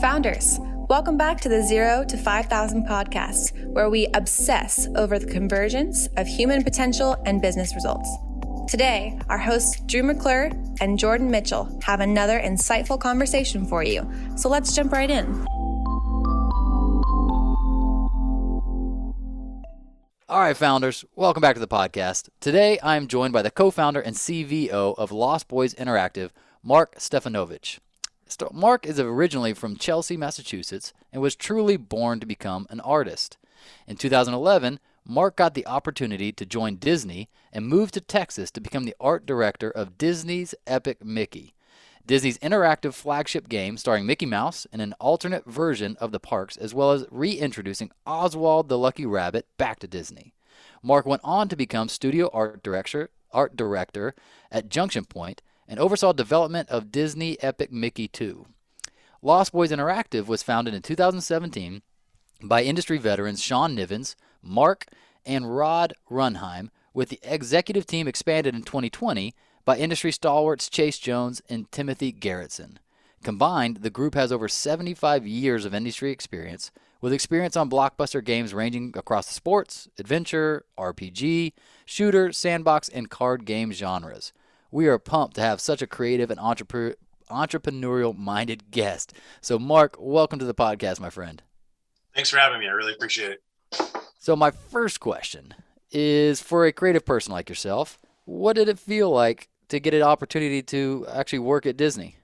Founders, welcome back to the Zero to 5,000 podcast, where we obsess over the convergence of human potential and business results. Today, our hosts Drew McClure and Jordan Mitchell have another insightful conversation for you. So let's jump right in. All right, founders, welcome back to the podcast. Today, I am joined by the co founder and CVO of Lost Boys Interactive, Mark Stefanowicz. Mark is originally from Chelsea, Massachusetts, and was truly born to become an artist. In 2011, Mark got the opportunity to join Disney and moved to Texas to become the art director of Disney's Epic Mickey. Disney's interactive flagship game starring Mickey Mouse in an alternate version of the parks, as well as reintroducing Oswald the Lucky Rabbit back to Disney. Mark went on to become studio art director, art director at Junction Point and oversaw development of Disney Epic Mickey 2. Lost Boys Interactive was founded in 2017 by industry veterans Sean Nivens, Mark, and Rod Runheim, with the executive team expanded in 2020 by industry stalwarts Chase Jones and Timothy Garretson. Combined, the group has over 75 years of industry experience, with experience on blockbuster games ranging across the sports, adventure, RPG, shooter, sandbox, and card game genres. We are pumped to have such a creative and entrepreneurial minded guest. So, Mark, welcome to the podcast, my friend. Thanks for having me. I really appreciate it. So, my first question is for a creative person like yourself, what did it feel like to get an opportunity to actually work at Disney?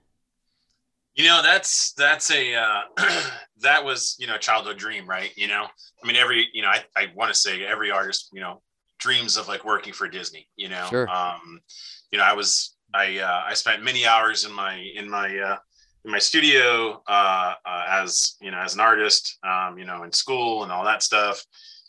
You know, that's that's a uh, that was you know childhood dream, right? You know, I mean, every you know, I, I want to say every artist, you know, dreams of like working for Disney. You know, sure. um, you know, I was I uh, I spent many hours in my in my uh, in my studio uh, uh, as you know as an artist, um, you know, in school and all that stuff.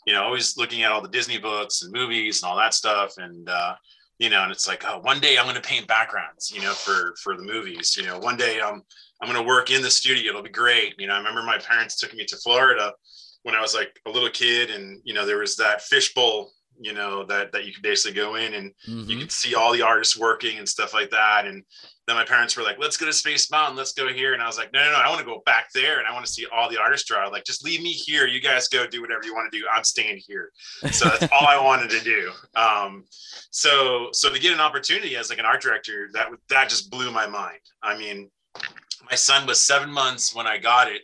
You know, always looking at all the Disney books and movies and all that stuff, and uh, you know, and it's like, oh, one day I'm going to paint backgrounds, you know, for for the movies. You know, one day I'm I'm going to work in the studio. It'll be great. You know, I remember my parents took me to Florida when I was like a little kid, and you know, there was that fishbowl you know that that you could basically go in and mm-hmm. you could see all the artists working and stuff like that. And then my parents were like let's go to space mountain. Let's go here. And i was like no no no. I want to go back there and i want to see all the artists draw like just leave me here. You guys go do whatever you want to do. I'm staying here. So that's all i wanted to do. Um, so so to get an opportunity as like an art director that that just blew my mind. I mean my son was seven months when i got it.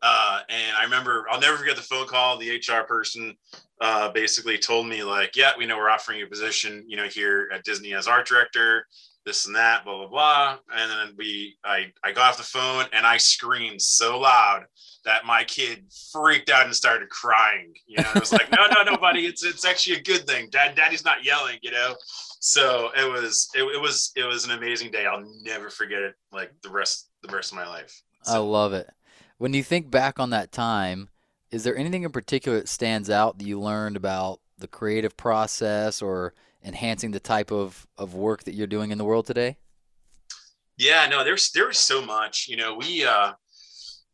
Uh, and I remember, I'll never forget the phone call. The HR person uh, basically told me like, yeah, we know we're offering you a position, you know, here at Disney as art director, this and that, blah, blah, blah. And then we, I, I got off the phone and I screamed so loud that my kid freaked out and started crying. You know, it was like, no, no, no, buddy, it's, it's actually a good thing. Dad, daddy's not yelling, you know? So it was, it, it was, it was an amazing day. I'll never forget it. Like the rest, the rest of my life. So. I love it. When you think back on that time, is there anything in particular that stands out that you learned about the creative process or enhancing the type of, of work that you're doing in the world today? Yeah, no, there's there was so much. You know, we uh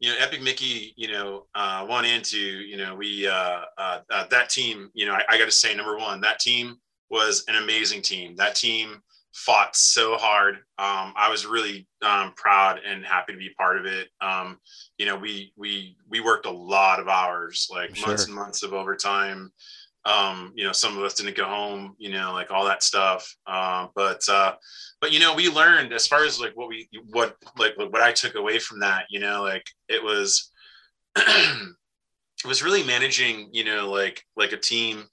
you know, Epic Mickey, you know, uh, one and two, you know, we, uh, uh, uh that team, you know, I, I got to say, number one, that team was an amazing team. That team fought so hard. Um, I was really um, proud and happy to be part of it. Um, you know, we we we worked a lot of hours, like sure. months and months of overtime. Um, you know, some of us didn't go home. You know, like all that stuff. Uh, but uh, but you know, we learned as far as like what we what like what I took away from that. You know, like it was. it was really managing you know like like a team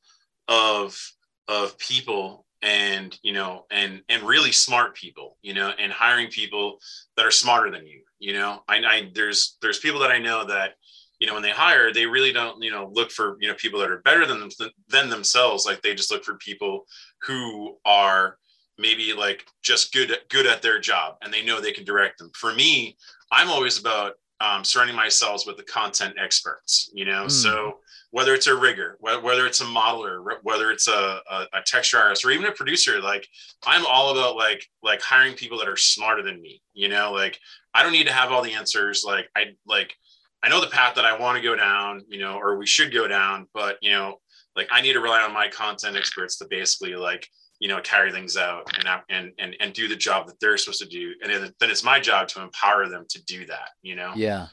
of of people and you know and and really smart people you know and hiring people that are smarter than you you know? I, I there's there's people that i know that you know when they hire they really don't you know look for you know people that are better than them than themselves. Like they just look for people who are maybe like just good good at their job and they know they can direct them. For me i'm always about um, surrounding myself with the content experts you know? Mm. so whether it's a rigger, whether it's a modeler, whether it's a, a, a, texture artist or even a producer, like I'm all about like like hiring people that are smarter than me. You know, like I don't need to have all the answers. Like I like I know the path that I want to go down, you know, or we should go down, but you know, like I need to rely on my content experts to basically like you know carry things out and and and and do the job that they're supposed to do, and then it's my job to empower them to do that. You know. Yeah.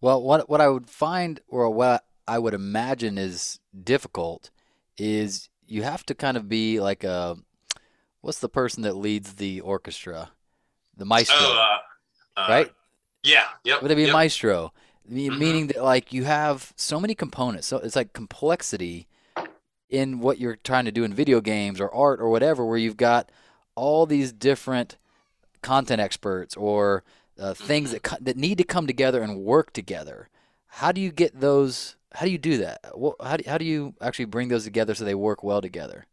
Well, what what I would find, or what I would imagine is difficult, is you have to kind of be like a what's the person that leads the orchestra, the maestro, Oh, uh, uh, right? Yeah. Yep. Would it be yep. a maestro? Mhm. Meaning that like you have so many components, so it's like complexity in what you're trying to do in video games or art or whatever, where you've got all these different content experts or uh, things that co- that need to come together and work together. How do you get those? How do you do that? How do, how do you actually bring those together so they work well together?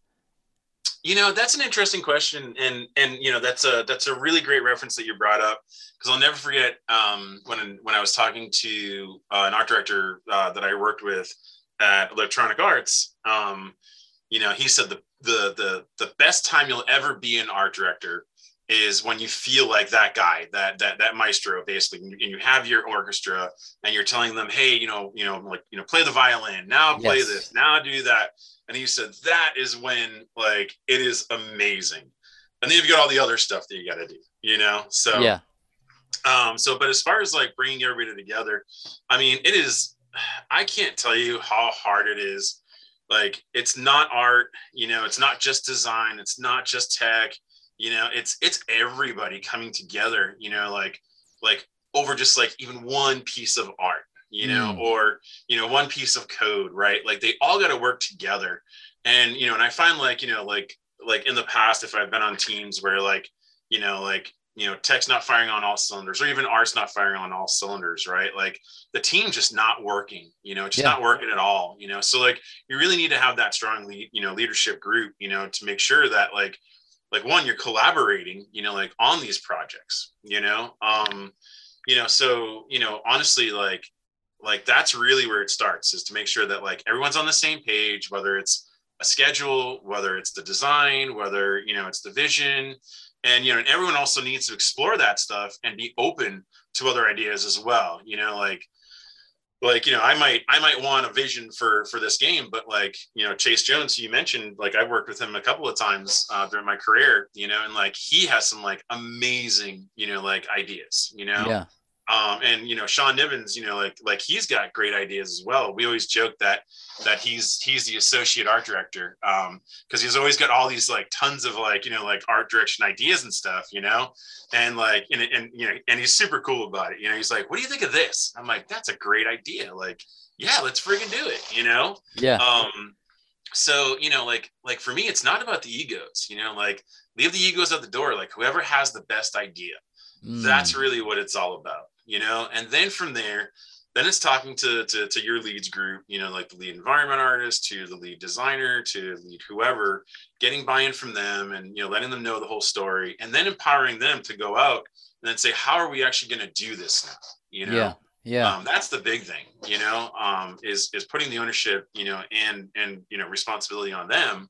You know, that's an interesting question, and and you know that's a that's a really great reference that you brought up because I'll never forget um, when when I was talking to uh, an art director uh, that I worked with at Electronic Arts. Um, you know, he said the the the the best time you'll ever be an art director is when you feel like that guy, that that that maestro, basically, and you, have your orchestra, and you're telling them, hey, you know, you know, like you know, play the violin now, play Yes. this now, do that, and he said that is when like it is amazing, and then you've got all the other stuff that you got to do, you know. So Yeah, um, so, but as far as like bringing everybody together, I mean, it is, I can't tell you how hard it is. Like, it's not art, you know, it's not just design, it's not just tech, you know, it's, it's everybody coming together, you know, like, like over just like even one piece of art, you know, Mm. or, you know, one piece of code, right? Like, they all got to work together. And, you know, and I find like, you know, like, like in the past, if I've been on teams where like, you know, like, you know, tech's not firing on all cylinders, or even art's not firing on all cylinders, right? Like the team's just not working, you know, just Yeah. not working at all, you know. So like you really need to have that strong lead, you know, leadership group, you know, to make sure that like like one, you're collaborating, you know, like on these projects, you know. Um, you know, so you know, honestly, like like that's really where it starts is to make sure that like everyone's on the same page, whether it's a schedule, whether it's the design, whether you know it's the vision, and you know and everyone also needs to explore that stuff and be open to other ideas as well you know like like you know i might i might want a vision for for this game but like you know chase jones you mentioned like i've worked with him a couple of times uh, during my career you know and like he has some like amazing you know like ideas you know? Yeah, um, and you know Sean Nivens, you know, like like he's got great ideas as well. We always joke that that he's he's the associate art director um, because he's always got all these like tons of like you know like art direction ideas and stuff, you know, and like and, and you know and he's super cool about it. You know, he's like, "What do you think of this?" I'm like, "That's a great idea. Like, yeah, let's friggin' do it." You know, yeah, um so you know like like for me it's not about the egos you know like leave the egos at the door like whoever has the best idea Mm. that's really what it's all about you know? And then from there then it's talking to, to to your leads group you know like the lead environment artist to the lead designer to lead whoever getting buy-in from them and you know letting them know the whole story and then empowering them to go out and then say how are we actually going to do this now? You know? Yeah, yeah, um, that's the big thing you know? Um, is is putting the ownership you know and and you know responsibility on them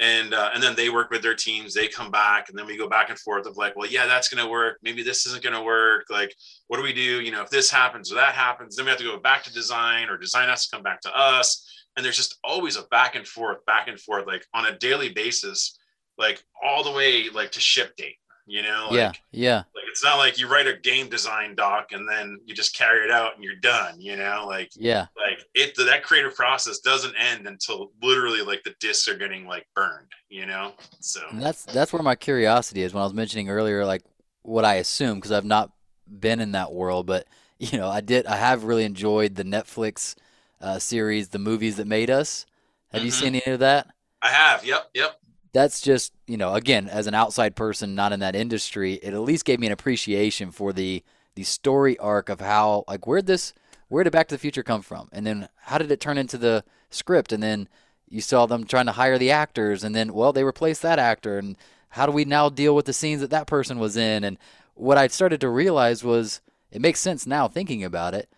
and uh, and then they work with their teams they come back and then we go back and forth of like well yeah that's going to work maybe this isn't going to work like what do we do you know if this happens or that happens then we have to go back to design or design has to come back to us. And there's just always a back and forth back and forth like on a daily basis like all the way like to ship date you know like, yeah, yeah, like it's not like you write a game design doc and then you just carry it out and you're done you know like yeah. like it that creative process doesn't end until literally like the discs are getting like burned you know so And that's that's where my curiosity is when I was mentioning earlier, like what I assume because I've not been in that world, but you know, I did. I have really enjoyed the Netflix uh, series, the movies that made us. Have you Mhm. seen any of that? i have yep yep That's just you know, again, as an outside person, not in that industry, it at least gave me an appreciation for the the story arc of how like where this where did Back to the Future come from, and then how did it turn into the script, and then you saw them trying to hire the actors, and then well they replaced that actor, and how do we now deal with the scenes that that person was in, and what I started to realize was it makes sense now thinking about it,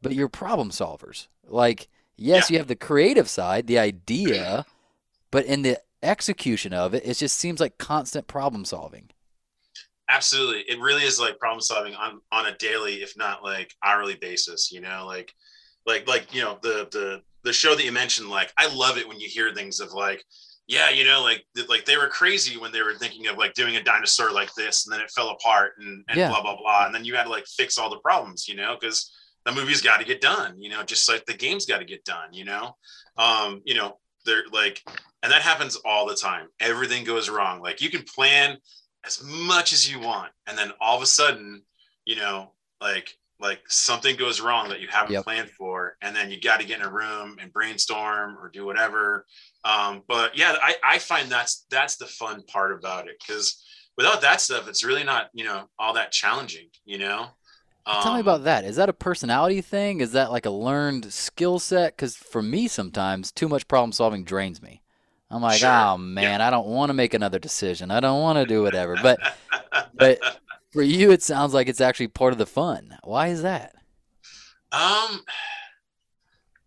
but you're problem solvers. Like yes, you have the creative side, the idea, but in the execution of it, it just seems like constant problem solving. absolutely it really is like problem solving on on a daily if not like hourly basis you know like like like you know the the the show that you mentioned like i love it when you hear things of like yeah you know like like they were crazy when they were thinking of like doing a dinosaur like this and then it fell apart and, and Yeah. blah blah blah and then you had to like fix all the problems you know because the movie's got to get done, you know, just like the game's got to get done, you know. Um, you know, they're like, and that happens all the time. Everything goes wrong. Like you can plan as much as you want, and then all of a sudden, you know, like like something goes wrong that you haven't yep. planned for, and then you got to get in a room and brainstorm or do whatever. Um, but yeah, I, I find that's that's the fun part about it because without that stuff, it's really not you know all that challenging. You know. Um, Tell me um, about that. Is that a personality thing? Is that like a learned skill set? Because for me, sometimes too much problem solving drains me. I'm like, sure. oh man, yeah. I don't want to make another decision. I don't want to do whatever. But but for you, it sounds like it's actually part of the fun. Why is that? Um,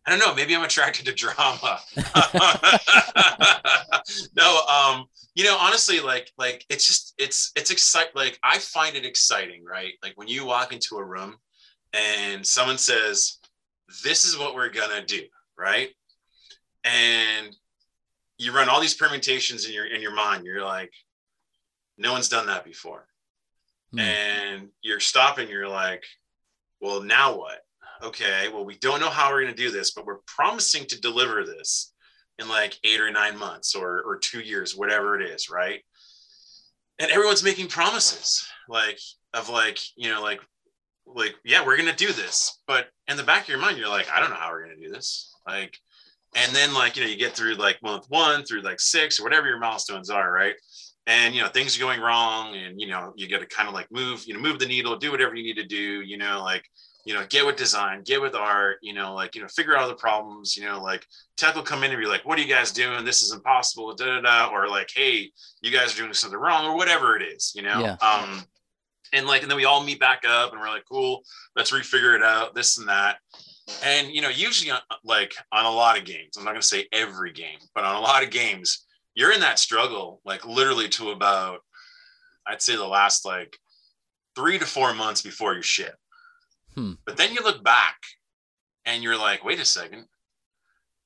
I don't know. Maybe I'm attracted to drama. no, um, you know, honestly, like, like it's just, it's, it's exciting. Like, I find it exciting, right? Like when you walk into a room and someone says, "This is what we're gonna do," right? And you run all these permutations in your in your mind. You're like, no one's done that before, hmm. and you're stopping. You're like, well, now what? Okay, well, we don't know how we're going to do this, but we're promising to deliver this in like eight or nine months or, or two years, whatever it is, right? And everyone's making promises like of like, you know, like, like, yeah, we're going to do this. But in the back of your mind, you're like, I don't know how we're going to do this. Like, and then like, you know, you get through like month one through like six or whatever your milestones are, right? and you know things are going wrong and you know you got to kind of like move you know move the needle do whatever you need to do you know like you know, get with design, get with art, you know, like, you know, figure out the problems, you know, like tech will come in and be like, what are you guys doing? This is impossible, da, da, da. or like, hey, you guys are doing something wrong, or whatever it is, you know? Yeah. Um, and like, and then we all meet back up and we're like, cool, let's refigure it out, this and that. And, you know, usually on, like on a lot of games, I'm not going to say every game, but on a lot of games, you're in that struggle, like literally to about, I'd say the last like three to four months before you ship Hmm. But then you look back and you're like, wait a second.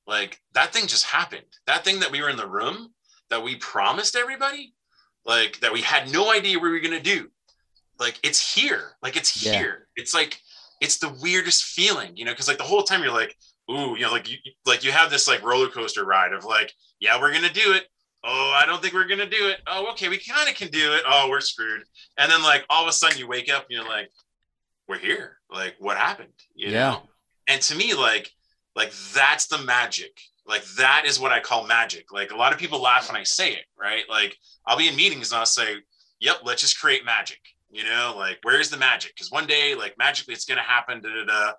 Like that thing just happened. That thing that we were in the room that we promised everybody, like that we had no idea we were going to do. Like it's here. Like it's yeah. here. It's like, it's the weirdest feeling, you know, because like the whole time you're like, ooh, you know, like you like you have this like roller coaster ride of like, yeah, we're gonna do it. Oh, I don't think we're gonna do it. Oh, okay, we kind of can do it. Oh, we're screwed. And then like all of a sudden you wake up and you're like, we're here. Like, what happened? You yeah. know? And to me, like, like that's the magic. Like that is what I call magic. Like a lot of people laugh when I say it, right? Like I'll be in meetings and I'll say, "Yep, let's just create magic." You know, like where's the magic? Because one day, like magically, it's gonna happen. Da, da, da.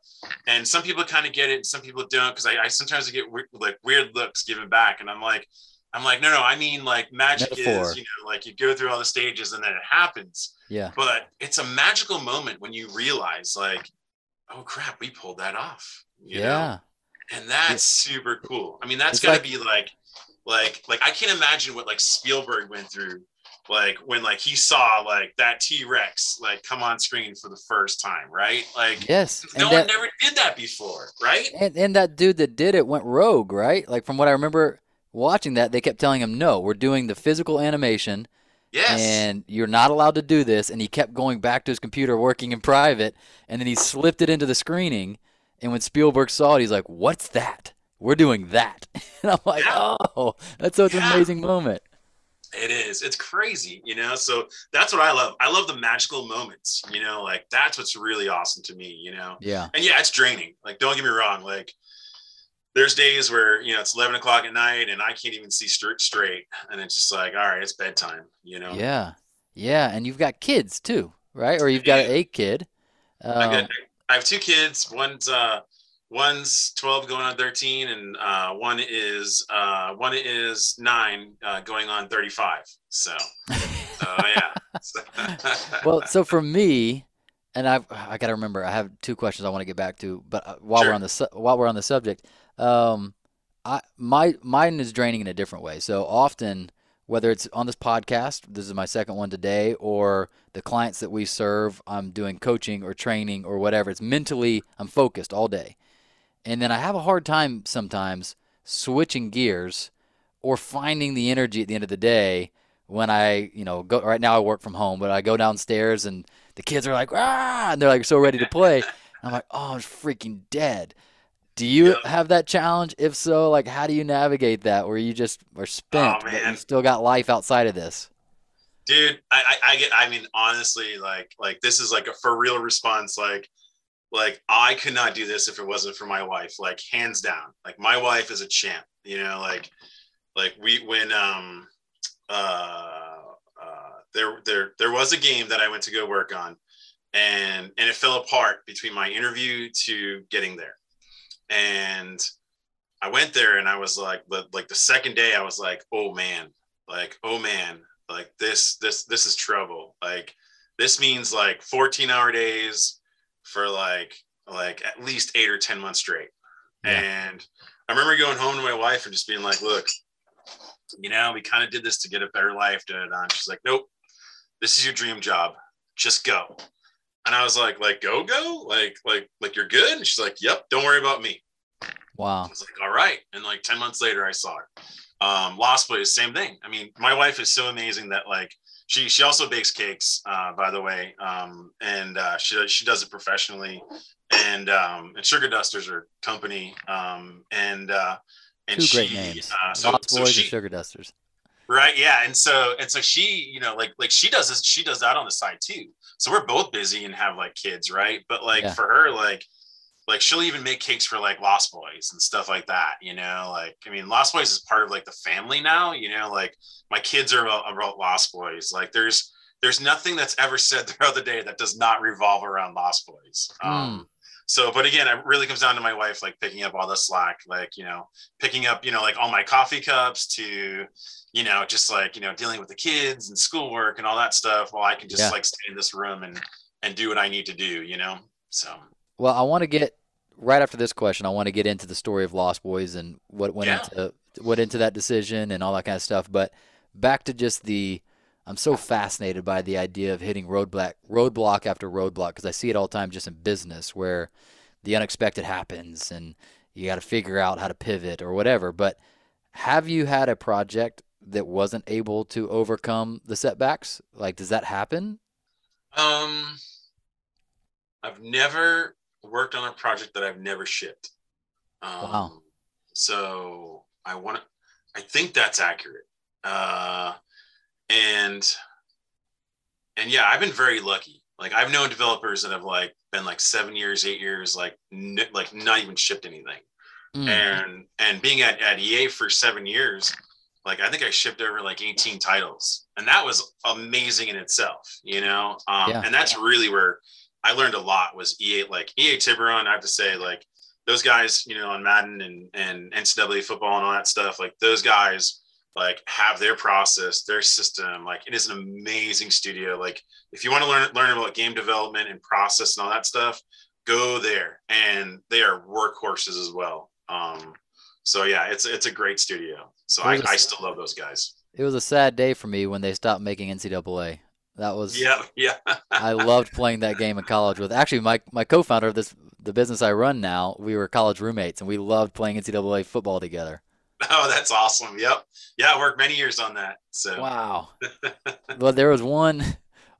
And some people kind of get it, and some people don't. Because I, I, sometimes I get like weird looks given back, and I'm like, I'm like, no, no, I mean like magic Metaphor. is, you know, like you go through all the stages and then it happens. Yeah. But it's a magical moment when you realize, like, oh crap, we pulled that off. yeah. Know? And that's yeah. super cool. I mean, that's it's gotta like, be like, like, like I can't imagine what like Spielberg went through, like when like he saw like that T Rex like come on screen for the first time, right? Like, yes, no one never did that before, right? And, and that dude that did it went rogue, right? Like from what I remember watching that, they kept telling him, "No, we're doing the physical animation." Yes. And you're not allowed to do this. And he kept going back to his computer, working in private, and then he slipped it into the screening. And when Spielberg saw it, he's like, "What's that? We're doing that." And I'm like, yeah. "Oh, that's such yeah. an amazing moment." It is. It's crazy, you know. So that's what I love. I love the magical moments, you know. Like that's what's really awesome to me, you know. Yeah. And yeah, it's draining. Like, don't get me wrong. Like, there's days where you know it's 11 o'clock at night and i can't even see straight straight. And it's just like all right it's bedtime you know? Yeah. Yeah. And you've got kids too right? Or you've got yeah. a kid. Um, I, got, I have two kids. One's uh one's 12 going on 13 and uh one is uh one is nine uh going on 35 so yeah. Well so for me and I've I got to remember I have two questions I want to get back to, but uh, while sure. we're on the su- while we're on the subject, um, I my mine is draining in a different way. So often, whether it's on this podcast, this is my second one today, or the clients that we serve, I'm doing coaching or training or whatever. It's mentally I'm focused all day, and then I have a hard time sometimes switching gears or finding the energy at the end of the day when I, you know, go right now I work from home, but I go downstairs and the kids are like, ah, and they're like so ready to play. I'm like, oh, I'm freaking dead. Do you have that challenge? If so, like, how do you navigate that where you just are spent, but you Oh, still got life outside of this? dude I, I i get i mean honestly like like this is like a for real response like like i could not do this if it wasn't for my wife like hands down like my wife is a champ you know like like we when um uh uh there there there was a game that i went to go work on and and it fell apart between my interview to getting there and i went there and i was like like the second day i was like oh man like oh man like this this this is trouble like this means like 14 hour days for like like at least eight or ten months straight Yeah. and i remember going home to my wife and just being like look you know we kind of did this to get a better life da, da, da. And she's like nope this is your dream job just go and i was like like go go like like like you're good and she's like yep don't worry about me Wow. I was like, all right. And like 10 months later, I saw her. Um, Lost Boys, same thing. I mean, my wife is so amazing that like she she also bakes cakes, uh, by the way. Um, and uh, she she does it professionally. And um, and Sugar Dusters are company. Um, and uh, and Two she, great names. Uh, so, Lost so Boys she, and Sugar Dusters. Right. Yeah. And so and so she, you know, like like she does this, she does that on the side too. So we're both busy and have like kids, right? But like Yeah. for her, like like she'll even make cakes for like Lost Boys and stuff like that, you know. Like I mean, Lost Boys is part of like the family now, you know. Like my kids are about, about Lost Boys. Like there's there's nothing that's ever said throughout the other day that does not revolve around Lost Boys. Um, so, but again, it really comes down to my wife, like picking up all the slack, like, you know, picking up, you know, like all my coffee cups to, you know, just like, you know, dealing with the kids and schoolwork and all that stuff while I can just Yeah. like stay in this room and, and do what I need to do, you know? So, Well, I want to get right after this question. I want to get into the story of Lost Boys and what went Yeah. into what into that decision and all that kind of stuff. But back to just the, I'm so fascinated by the idea of hitting roadblock roadblock after roadblock because I see it all the time just in business where the unexpected happens and you got to figure out how to pivot or whatever. But have you had a project that wasn't able to overcome the setbacks? Like, does that happen? um, I've never worked on a project that I've never shipped. Um, Wow. So I want to, I think that's accurate. Uh, and, and yeah, I've been very lucky. Like I've known developers that have like been like seven years, eight years, like, n- like not even shipped anything. Mm. And, and being at, at EA for seven years, like I think I shipped over like 18 titles and that was amazing in itself, you know? Um, Yeah. and that's really where I learned a lot was EA, like EA Tiburon, I have to say like those guys, you know, on Madden and, and NCAA football and all that stuff, like those guys like have their process, their system. Like it is an amazing studio. Like if you want to learn, learn about game development and process and all that stuff, go there. And they are workhorses as well. Um, so yeah, it's, it's a great studio. So I, are- I still love those guys. It was a sad day for me when they stopped making NCAA. That was Yeah. Yeah. I loved playing that game in college with actually my my co-founder of this the business I run now. We were college roommates and we loved playing NCAA football together. oh, that's awesome. Yep. Yeah. I worked many years on that. So Wow. but there was one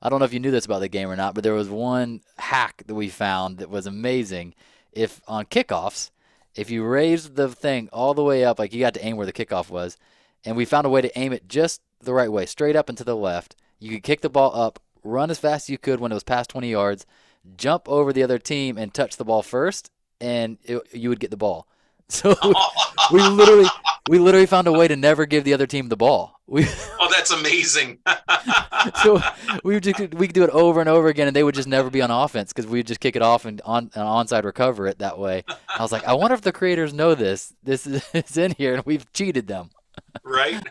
I don't know if you knew this about the game or not, but there was one hack that we found that was amazing. If on kickoffs, if you raised the thing all the way up, like you got to aim where the kickoff was, and we found a way to aim it just the right way, straight up and to the left, you could kick the ball up, run as fast as you could when it was past 20 yards, jump over the other team and touch the ball first, and it, you would get the ball. So we literally we literally found a way to never give the other team the ball. We oh, that's amazing. so we would just we could do it over and over again, and they would just never be on offense because we'd just kick it off and on an onside recover it that way. I was like, I wonder if the creators know this. This is it's in here, and we've cheated them. right.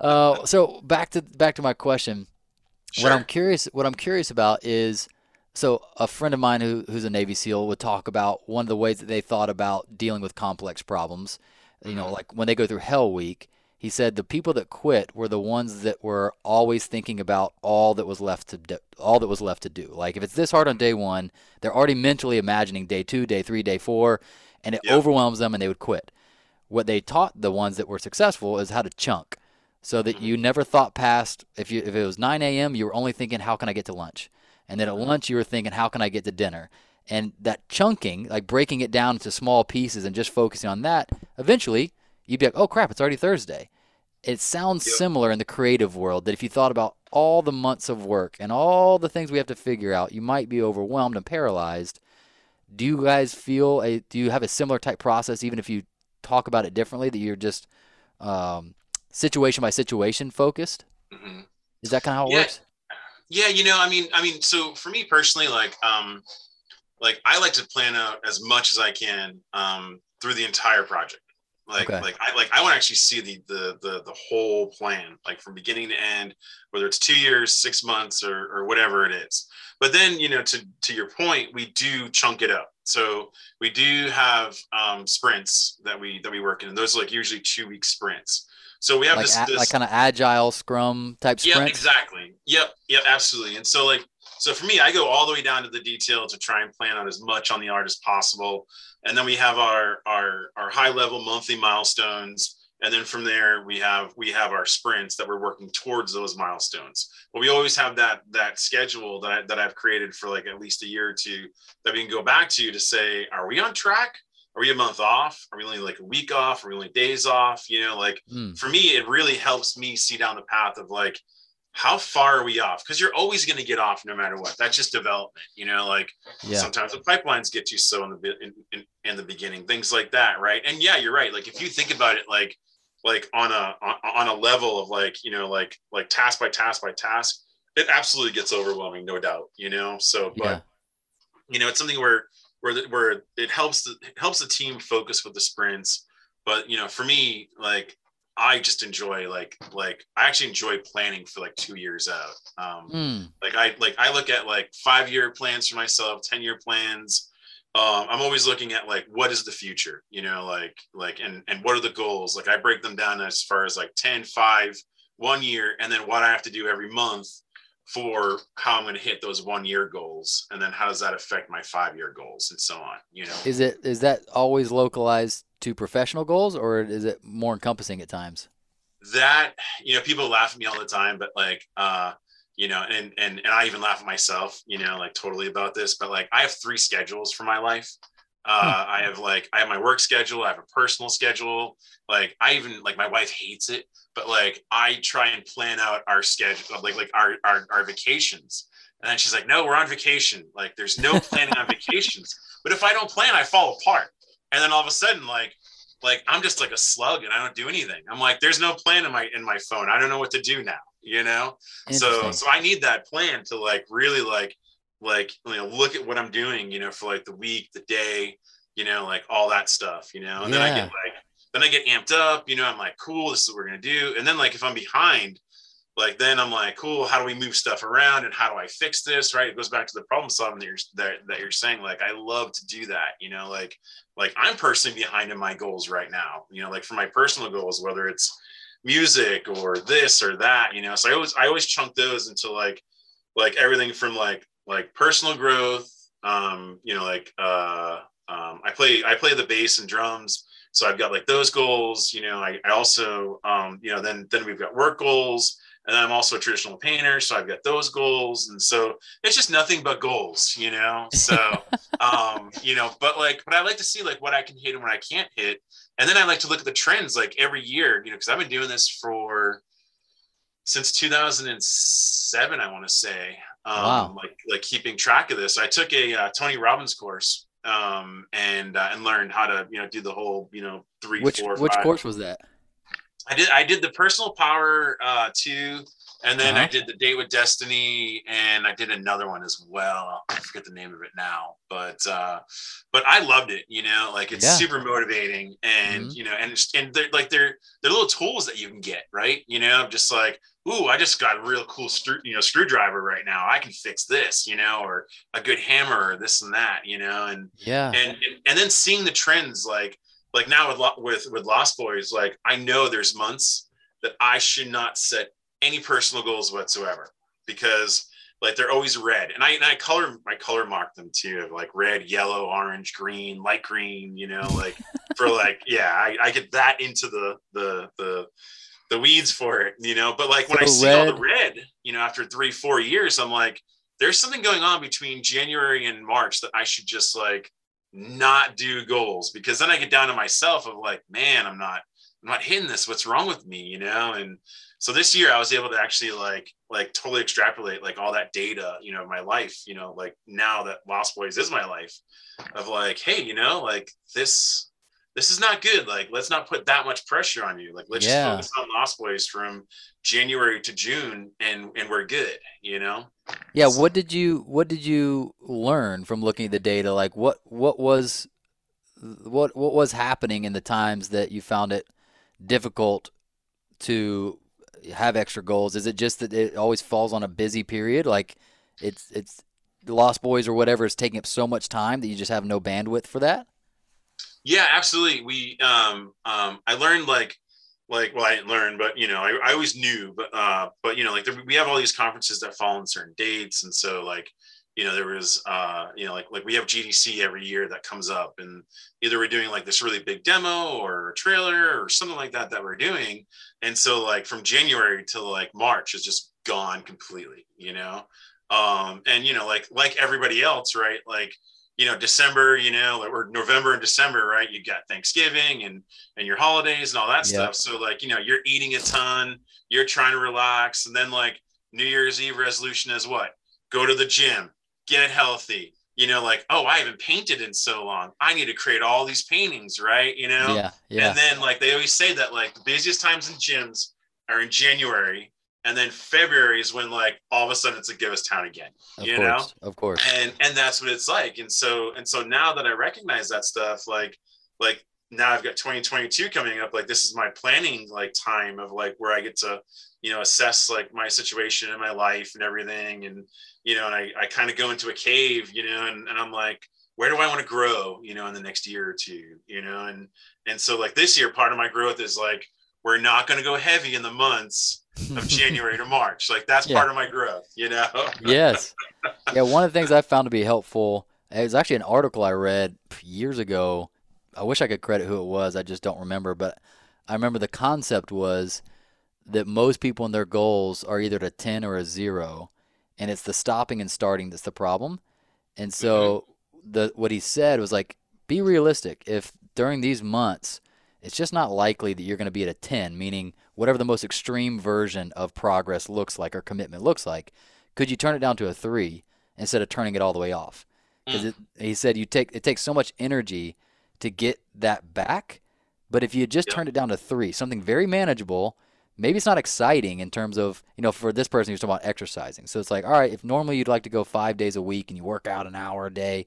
Uh, so back to back to my question. What I'm curious what I'm curious about is so a friend of mine who who's a Navy SEAL would talk about one of the ways that they thought about dealing with complex problems. You know, Mhm. like when they go through Hell Week, he said the people that quit were the ones that were always thinking about all that was left to do, all that was left to do. Like if it's this hard on day 1, they're already mentally imagining day 2, day 3, day 4, and it Yeah. overwhelms them and they would quit. What they taught the ones that were successful is how to chunk so that Mhm. you never thought past if you if it was 9 a.m. you were only thinking how can I get to lunch, and then at lunch you were thinking how can I get to dinner, And that chunking, like breaking it down into small pieces and just focusing on that, eventually you'd be like, oh crap, it's already Thursday. It sounds Yep. similar in the creative world that if you thought about all the months of work and all the things we have to figure out, you might be overwhelmed and paralyzed. Do you guys feel a do you have a similar type process even if you talk about it differently that you're just um, situation by situation focused? Mhm. Is that kind of how it Yeah. works? Yeah, you know, I mean, I mean, so for me personally, like, um, like I like to plan out as much as I can um, through the entire project. Like, Okay. like I like I want to actually see the, the the the whole plan, like from beginning to end, whether it's two years, six months, or or whatever it is. But then, you know, to to your point, we do chunk it up. So we do have um, sprints that we that we work in. And those are like usually two week sprints. So we have Like this, this like kind of agile scrum type yeah, sprints? exactly. Yep, yep, absolutely. And so like so for me, I go all the way down to the detail to try and plan out as much on the art as possible. And then we have our our our high level monthly milestones. And then from there we have we have our sprints that we're working towards those milestones. But we always have that that schedule that I, that I've created for like at least a year or two that we can go back to to say, are we on track? Are we a month off? Are we only like a week off? Are we only days off? You know, like Mm, for me, it really helps me see down the path of like, how far are we off? Because you're always going to get off no matter what. That's just development, you know. Like yeah. sometimes the pipelines get you so in the in, in, in the beginning, things like that, right? And yeah, you're right. Like if you think about it, like like on a on, on a level of like you know like like task by task by task, it absolutely gets overwhelming, no doubt. You know. So, but Yeah. you know, it's something where where the, where it helps the it helps the team focus with the sprints. But you know, for me, like I just enjoy like like I actually enjoy planning for like two years out. Um, Mm, like I like I look at like five year plans for myself, ten year plans. Um, I'm always looking at like what is the future, you know, like like and and what are the goals? Like I break them down as far as like 10, 5, one year, and then what I have to do every month for how I'm going to hit those one year goals, and then how does that affect my five year goals, and so on. You know, Is it is that always localized to professional goals or is it more encompassing at times? that you know people laugh at me all the time but like uh you know and and and i even laugh at myself you know like totally about this but like i have three schedules for my life uh i have like i have my work schedule i have a personal schedule. Like i even like my wife hates it but like i try and plan out our schedule like like our our, our vacations. And then she's like no we're on vacation. Like there's no planning on vacations. But if i don't plan i fall apart. And then all of a sudden like like I'm just like a slug and I don't do anything. I'm like, there's no plan in my in my phone. I don't know what to do now, you know? So so I need that plan to like really like like you know look at what I'm doing, you know, for like the week, the day, you know, like all that stuff, you know. And then I get like then I get amped up, you know, I'm like, cool, this is what we're gonna do. And then like if I'm behind, like then I'm like, cool, how do we move stuff around and how do I fix this? Right. It goes back to the problem solving that you're that, that you're saying. Like I love to do that, you know, like like I'm personally behind in my goals right now, you know, like for my personal goals, whether it's music or this or that, you know. So I always I always chunk those into like like everything from like like personal growth, um, you know, like uh um I play I play the bass and drums. So I've got like those goals, you know, I, I also um, you know, then then we've got work goals and I'm also a traditional painter, so I've got those goals. And so it's just nothing but goals, you know. So um, you know, but like, but I like to see like what I can hit and what I can't hit. And then I like to look at the trends like every year, you know, because I've been doing this for since 2007, I want to say. Um, Wow. like like keeping track of this. I took a uh, Tony Robbins course um and uh, and learned how to you know do the whole you know three Which four, which course was that? I did I did the personal power uh two and then I Uh-huh. did the date with destiny and I did another one as well. I forget the name of it now, but uh but I loved it, you know, like it's Yeah. super motivating and Mhm. you know and and they're like they're they're little tools that you can get, right? You know, just like ooh, I just got a real cool screw, you know, screwdriver right now. I can fix this, you know, or a good hammer or this and that, you know, and Yeah. and and, and then seeing the trends like like now with with with lost boys like i know there's months that i should not set any personal goals whatsoever because like they're always red and i and i color my color mark them too like red yellow orange green light green you know like for like yeah I, I get that into the the the the weeds for it you know but like when i see all the red- red you know after three four years i'm like there's something going on between January and March that I should just like not do goals because then I get down to myself of like, man, I'm not, I'm not hitting this. What's wrong with me? You know? And so this year I was able to actually like, like totally extrapolate like all that data, you know, my life, you know, like now that Lost Boys is my life of like, hey, you know, like this, this is not good. Like, let's not put that much pressure on you. Like, let's Yeah. just focus on Lost Boys from January to June and, and we're good, you know? Yeah, what did you what did you learn from looking at the data? Like what what was what what was happening in the times that you found it difficult to have extra goals? Is it just that it always falls on a busy period? Like it's it's Lost Boys or whatever is taking up so much time that you just have no bandwidth for that? Yeah, absolutely. We um um I learned like like well I didn't learn, but you know I, I always knew, but uh but you know like there, we have all these conferences that fall on certain dates, and so like you know there was uh you know like like we have GDC every year that comes up, and either we're doing like this really big demo or a trailer or something like that that we're doing, and so like from January till like March is just gone completely, you know, um and you know like like everybody else, right, like you know december you know or november and december right? You got thanksgiving and and your holidays and all that Yeah. stuff. So like you know you're eating a ton you're trying to relax. And then like new year's eve resolution is what? Go to the gym get healthy you know like oh i haven't painted in so long i need to create all these paintings right you know Yeah, yeah. and then like they always say that like the busiest times in gyms are in january and then february is when like all of a sudden it's a ghost town again Of you know course. Of course. and and that's what it's like and so and so now that i recognize that stuff like like now i've got 2022 coming up like this is my planning like time of like where i get to you know assess like my situation in my life and everything and you know and i, I kind of go into a cave you know and, and i'm like where do i want to grow you know in the next year or two you know and and so like this year part of my growth is like we're not going to go heavy in the months of january to march like that's Yeah. part of my growth you know Yes. Yeah, one of the things I found to be helpful, it was actually an article I read years ago. I wish I could credit who it was, I just don't remember, but I remember the concept was that most people in their goals are either at a 10 or a 0, and it's the stopping and starting that's the problem. And so the what he said was like be realistic. If during these months it's just not likely that you're going to be at a 10, meaning whatever the most extreme version of progress looks like or commitment looks like, could you turn it down to a 3 instead of turning it all the way off? Mm. Because he said you take it takes so much energy to get that back, but if you just Yep. turned it down to 3, something very manageable, maybe it's not exciting in terms of, you know, for this person who's talking about exercising. So it's like, all right, if normally you'd like to go 5 days a week and you work out an hour a day,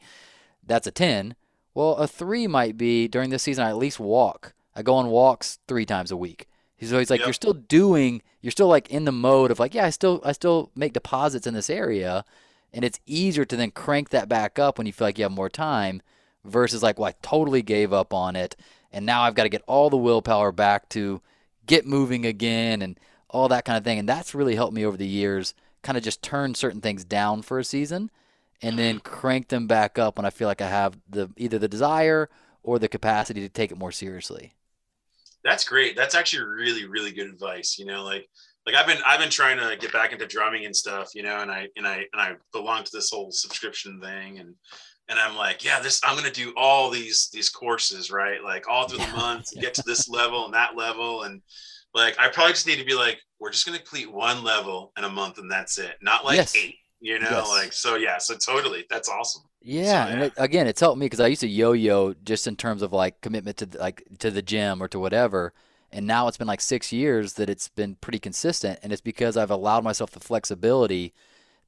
that's a 10. Well, a 3 might be during this season I at least walk. I go on walks 3 times a week. So he's like Yep. you're still doing you're still like in the mode of like yeah, I still I still make deposits in this area and it's easier to then crank that back up when you feel like you have more time versus like well I totally gave up on it and now I've got to get all the willpower back to get moving again and all that kind of thing and that's really helped me over the years kind of just turn certain things down for a season and then mm-hmm. crank them back up when I feel like I have the either the desire or the capacity to take it more seriously. that's great that's actually really really good advice you know like like i've been i've been trying to get back into drumming and stuff you know and i and i and i belong to this whole subscription thing and and i'm like yeah this i'm going to do all these these courses right like all through the month and get to this level and that level and like i probably just need to be like we're just going to complete one level in a month and that's it not like Yes. eight you know Yes. like so yeah so totally that's awesome Yeah, So, and yeah. it, again, it's helped me because I used to yo-yo just in terms of like commitment to like to the gym or to whatever, and now it's been like six years that it's been pretty consistent, and it's because I've allowed myself the flexibility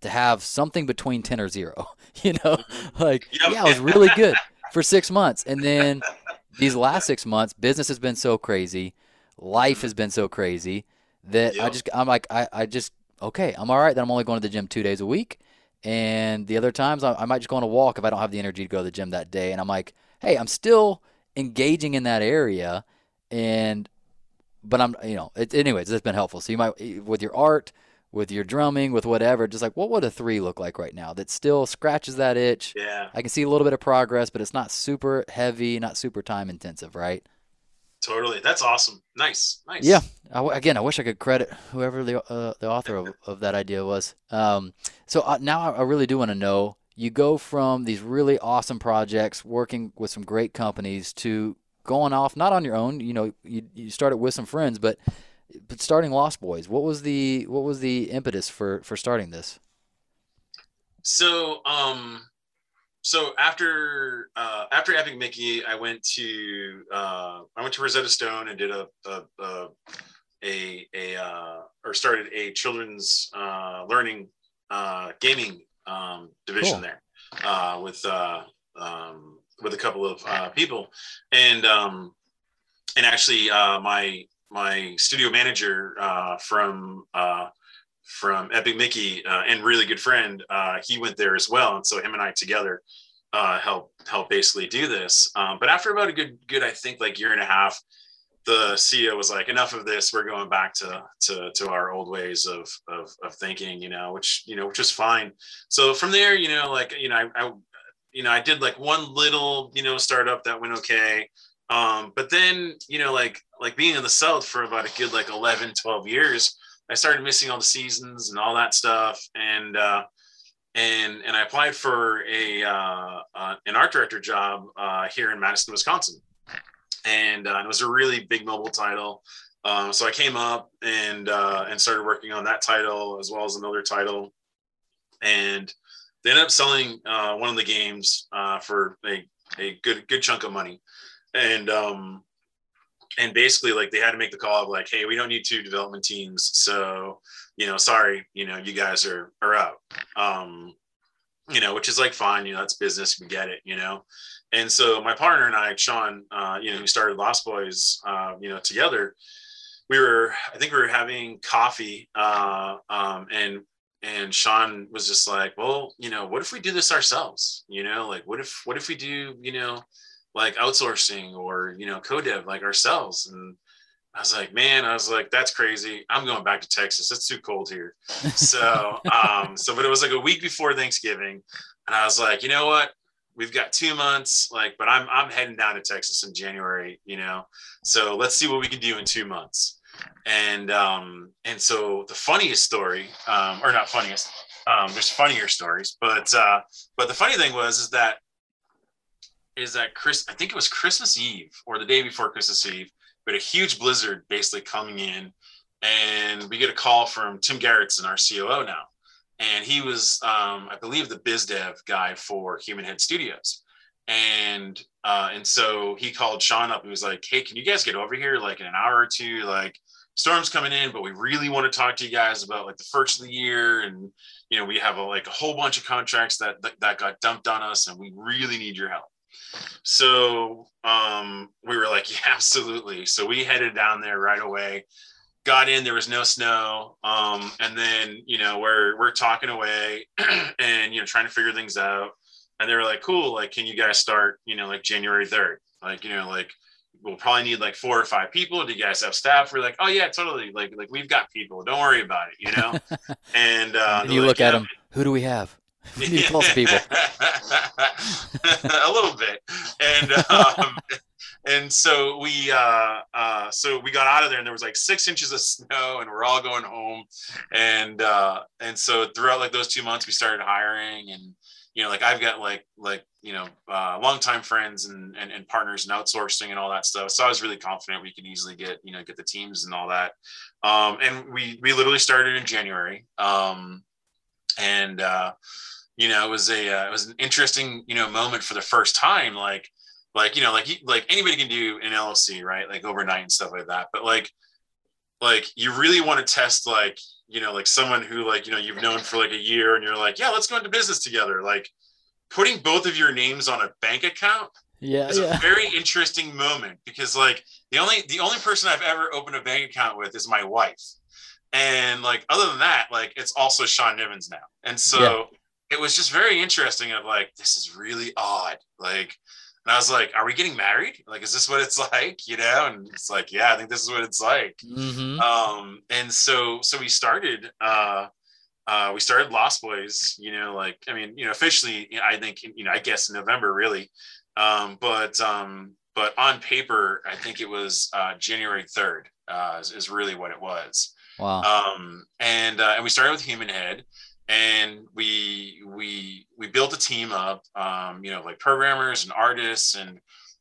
to have something between ten or zero. You know, mm-hmm. like Yep. yeah, I was really good for six months, and then these last six months, business has been so crazy, life mm-hmm. has been so crazy that I just I'm like I I just okay, I'm all right that I'm only going to the gym two days a week. And the other times, I, I might just go on a walk if I don't have the energy to go to the gym that day. And I'm like, hey, I'm still engaging in that area, and but I'm, you know, it, anyways, it's been helpful. So you might with your art, with your drumming, with whatever, just like what would a three look like right now that still scratches that itch. yeah I can see a little bit of progress, but it's not super heavy, not super time intensive, right? Totally. That's awesome. Nice. Nice. Yeah. I, again, I wish I could credit whoever the uh, the author of, of that idea was. Um, so uh, now I really do want to know. You go from these really awesome projects, working with some great companies, to going off not on your own. You know, you you started with some friends, but but starting Lost Boys. What was the what was the impetus for for starting this? So um so after uh, after Epic Mickey, I went to uh, I went to Rosetta Stone and did a a a, a, a uh, or started a children's uh, learning uh, gaming um, division cool. there uh, with uh, um, with a couple of uh, people, and um, and actually uh, my my studio manager from from Epic Mickey uh, and really good friend, uh, he went there as well, and so him and I together uh, help help basically do this. Um, but after about a good good I think like year and a half, the CEO was like, enough of this. We're going back to to to our old ways of of, of thinking, you know, which you know which is fine. So from there, you know, like you know, I, I you know I did like one little you know startup that went okay. Um, but then you know like like being in the south for about a good like 11 12 years I started missing all the seasons and all that stuff. And uh, and and I applied for a uh, uh, an art director job uh, here in Madison, Wisconsin, and, uh, it was a really big mobile title. Um, so I came up and uh, and started working on that title as well as another title, and they ended up selling uh, one of the games for a, a good good chunk of money, and um, and basically like they had to make the call of like hey we don't need two development teams so you know sorry you know you guys are are out. Um you know which is like fine you know that's business we get it you know? And so my partner and i sean uh you know who started lost boys uh you know together we were i think we were having coffee uh um and and sean was just like well you know what if we do this ourselves? You know like what if what if we do you know like outsourcing or you know co-dev like ourselves and I was like, man, I was like, that's crazy. I'm going back to Texas. It's too cold here. So, um, so, but it was like a week before Thanksgiving. And I was like, you know what? We've got two months, like, but I'm, I'm heading down to Texas in January, you know? So let's see what we can do in two months. And, um, and so the funniest story, um, or not funniest, um, there's funnier stories, but, uh, but the funny thing was, is that is that Chris, I think it was Christmas Eve or the day before Christmas Eve, but a huge blizzard basically coming in. And we get a call from Tim Gerritsen, our COO now. And he was, um, I believe, the biz dev guy for Human Head Studios. And uh, and so he called Sean up and was like, Hey, can you guys get over here like in an hour or two? Like, storm's coming in, but we really want to talk to you guys about like the first of the year. And, you know, we have a, like a whole bunch of contracts that, that, that got dumped on us and we really need your help. So um, we were like, yeah, absolutely. So we headed down there right away. Got in, there was no snow, um, and then you know we're we're talking away, and you know trying to figure things out. And they were like, cool, like can you guys start, you know, like January third, like you know, like we'll probably need like four or five people. Do you guys have staff? We're like, oh yeah, totally. Like like we've got people. Don't worry about it, you know. and, uh, you look like, at them. Who do we have? You need to some people. a little bit, and um, and so we uh, uh, so we got out of there, and there was like six inches of snow, and we're all going home, and uh, and so throughout like those two months, we started hiring, and you know, like I've got like like you know uh, longtime friends and, and and partners and outsourcing and all that stuff. So I was really confident we could easily get you know get the teams and all that. Um, and we we literally started in January. Um, and uh, you know, it was a uh, it was an interesting you know moment for the first time. Like like you know like like anybody can do an LLC right like overnight and stuff like that. But like like you really want to test like you know like someone who like you know you've known for like a year and you're like yeah let's go into business together like putting both of your names on a bank account yeah, is yeah. a very interesting moment because like the only the only person I've ever opened a bank account with is my wife. And like other than that, like it's also Sean Nivens now. And so yeah. it was just very interesting of like this is really odd. Like and i was like are we getting married? Like is this what it's like? You know? And it's like yeah i think this is what it's like. Mm-hmm. um and so so we started uh uh we started lost boys you know like i mean you know officially i think you know i guess november really. Um but um but on paper, I think it was uh, January 3rd uh, is, is, really what it was. Wow. Um, and uh, and we started with Human Head, and we we we built a team up, um, you know, like programmers and artists, and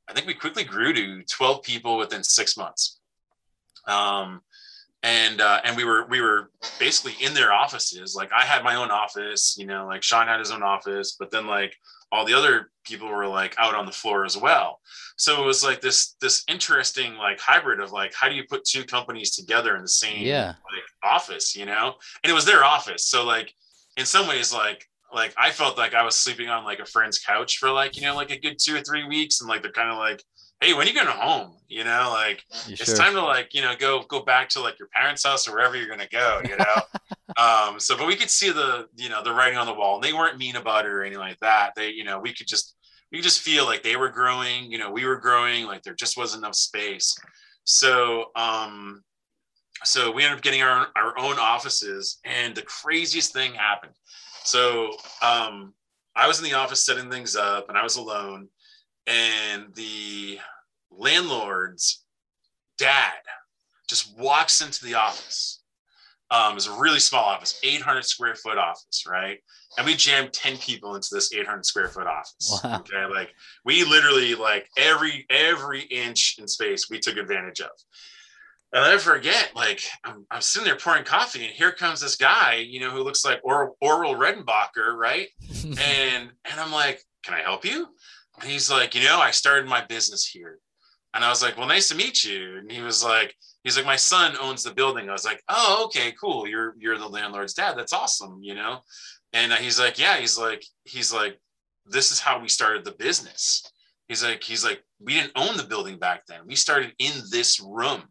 I think we quickly grew to 12 people within six months. Um, and uh, and we were we were basically in their offices. Like I had my own office, you know, like Sean had his own office, but then like all the other people were like out on the floor as well. So it was like this this interesting like hybrid of like how do you put two companies together in the same yeah. like office, you know? And it was their office. So like in some ways like like I felt like I was sleeping on like a friend's couch for like, you know, like a good two or three weeks and like they're kind of like hey, when are you going home? You know, like you it's sure? time to like, you know, go go back to like your parents' house or wherever you're gonna go, you know. um, so but we could see the, you know, the writing on the wall. And they weren't mean about it or anything like that. They, you know, we could just we could just feel like they were growing, you know, we were growing, like there just wasn't enough space. So um so we ended up getting our, our own offices and the craziest thing happened. So um I was in the office setting things up and I was alone and the landlord's dad just walks into the office. Um, it's a really small office, 800 square foot office, right? And we jammed 10 people into this 800 square foot office. Wow. Okay, like we literally like every every inch in space we took advantage of. And I forget, like I'm, I'm sitting there pouring coffee, and here comes this guy, you know, who looks like or- Orville Redenbacher, right? and and I'm like, can I help you? And he's like, you know, I started my business here. And I was like, well, nice to meet you. And he was like, he's like, my son owns the building. I was like, oh, okay, cool. You're you're the landlord's dad. That's awesome, you know. And he's like, yeah. He's like, he's like, this is how we started the business. He's like, he's like, we didn't own the building back then. We started in this room.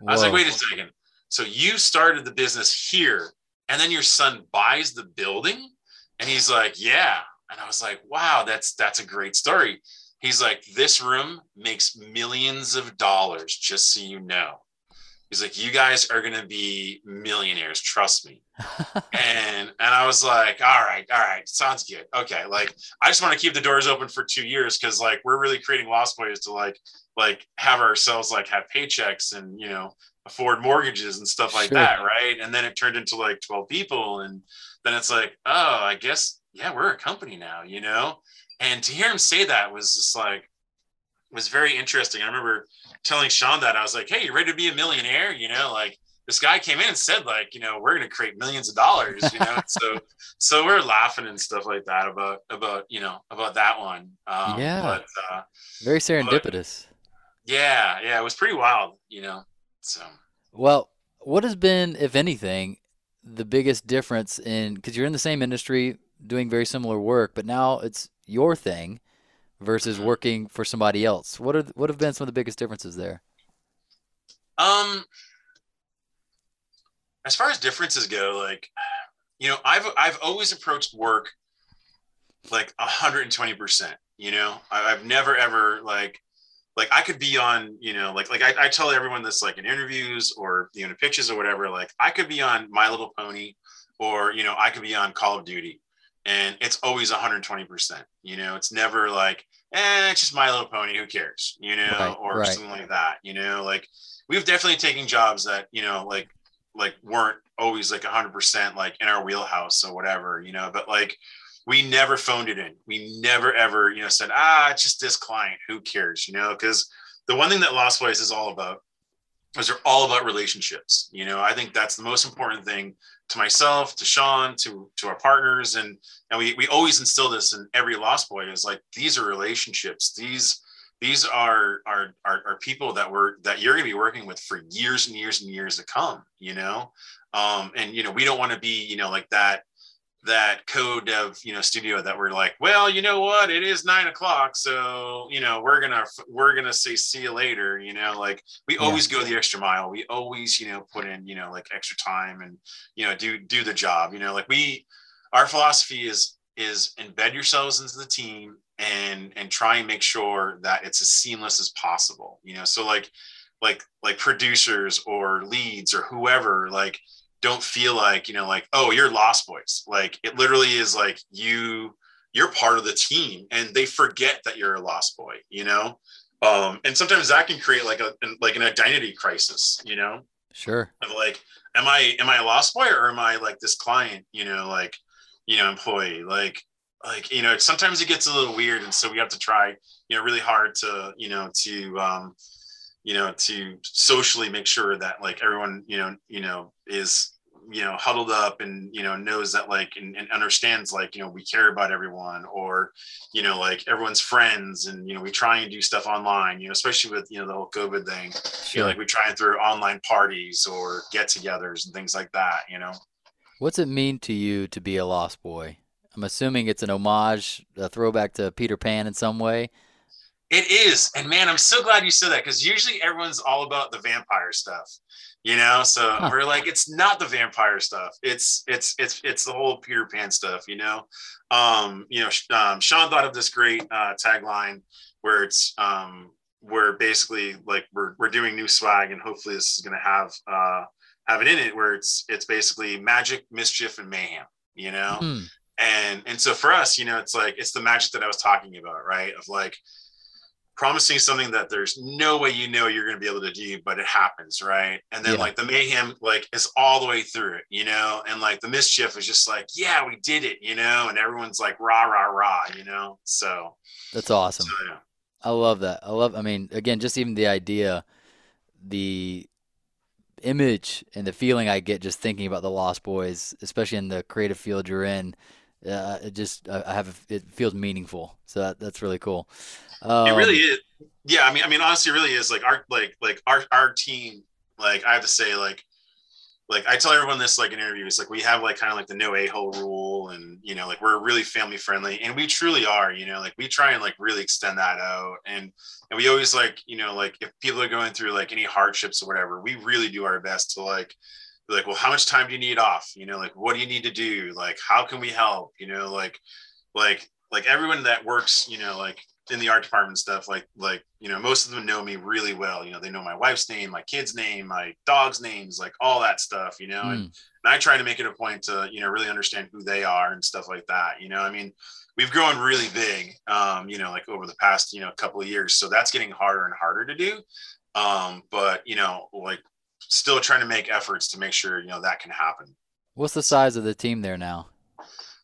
Whoa. I was like, wait a second. So you started the business here, and then your son buys the building, and he's like, yeah. And I was like, wow, that's that's a great story. He's like, this room makes millions of dollars, just so you know. He's like, you guys are gonna be millionaires, trust me. and and I was like, all right, all right, sounds good. Okay, like I just want to keep the doors open for two years because like we're really creating Lost Boys to like like have ourselves like have paychecks and you know afford mortgages and stuff like sure. that, right? And then it turned into like 12 people, and then it's like, oh, I guess yeah, we're a company now, you know? And to hear him say that was just like, was very interesting. I remember telling Sean that I was like, Hey, you ready to be a millionaire? You know, like this guy came in and said like, you know, we're going to create millions of dollars, you know? so, so we're laughing and stuff like that about, about, you know, about that one. Um, yeah. But, uh, very serendipitous. But, yeah. Yeah. It was pretty wild, you know? So, well, what has been, if anything, the biggest difference in, cause you're in the same industry, doing very similar work, but now it's your thing versus mm-hmm. working for somebody else. What are what have been some of the biggest differences there? Um, as far as differences go, like you know, I've I've always approached work like 120 percent. You know, I've never ever like like I could be on, you know, like like I, I tell everyone this like in interviews or you know pitches or whatever. Like I could be on My Little Pony, or you know I could be on Call of Duty and it's always 120%. You know, it's never like, eh, it's just My Little Pony, who cares, you know, right, or right. something like that. You know, like we've definitely taken jobs that, you know, like, like weren't always like 100% like in our wheelhouse or whatever, you know, but like we never phoned it in. We never ever, you know, said, ah, it's just this client, who cares, you know, because the one thing that Lost Boys is all about is they're all about relationships. You know, I think that's the most important thing to myself, to Sean, to to our partners, and and we we always instill this in every Lost Boy is like these are relationships. These these are are are, are people that we're that you're going to be working with for years and years and years to come. You know, um, and you know we don't want to be you know like that that co-dev you know studio that we're like well you know what it is nine o'clock so you know we're gonna we're gonna say see you later you know like we yeah. always go the extra mile we always you know put in you know like extra time and you know do do the job you know like we our philosophy is is embed yourselves into the team and and try and make sure that it's as seamless as possible you know so like like like producers or leads or whoever like don't feel like you know like oh you're lost boys like it literally is like you you're part of the team and they forget that you're a lost boy you know um, and sometimes that can create like a like an identity crisis, you know. Sure. Of like, am I am I a lost boy or am I like this client, you know, like, you know, employee, like, like you know, sometimes it gets a little weird, and so we have to try, you know, really hard to, you know, to, um, you know, to socially make sure that like everyone, you know, you know, is you know huddled up and you know knows that like and, and, understands like you know we care about everyone or you know like everyone's friends and you know we try and do stuff online you know especially with you know the whole covid thing sure. you know like we try and throw online parties or get-togethers and things like that you know what's it mean to you to be a lost boy i'm assuming it's an homage a throwback to peter pan in some way it is and man i'm so glad you said that because usually everyone's all about the vampire stuff you know so huh. we're like it's not the vampire stuff it's it's it's it's the whole peter pan stuff you know um you know um, sean thought of this great uh tagline where it's um where basically like we're, we're doing new swag and hopefully this is going to have uh have it in it where it's it's basically magic mischief and mayhem you know mm. and and so for us you know it's like it's the magic that i was talking about right of like promising something that there's no way you know you're going to be able to do, but it happens, right? And then yeah. like the mayhem, like is all the way through it, you know, and like the mischief is just like, yeah, we did it, you know, and everyone's like rah rah rah, you know. So that's awesome. So, yeah. I love that. I love. I mean, again, just even the idea, the image and the feeling I get just thinking about the Lost Boys, especially in the creative field you're in. Uh, it just I have it feels meaningful. So that, that's really cool. Um, it really um, is. Yeah, I mean, I mean, honestly, it really is like our like like our our team. Like I have to say, like like I tell everyone this like in interviews, like we have like kind of like the no a hole rule, and you know, like we're really family friendly, and we truly are. You know, like we try and like really extend that out, and and we always like you know like if people are going through like any hardships or whatever, we really do our best to like be like well how much time do you need off you know like what do you need to do like how can we help you know like like like everyone that works you know like in the art department stuff like like you know most of them know me really well. You know they know my wife's name my kid's name my dog's names like all that stuff you know? Mm. and, and i try to make it a point to you know really understand who they are and stuff like that you know? I mean we've grown really big um you know like over the past you know couple of years so that's getting harder and harder to do. Um but you know like still trying to make efforts to make sure you know that can happen. What's the size of the team there now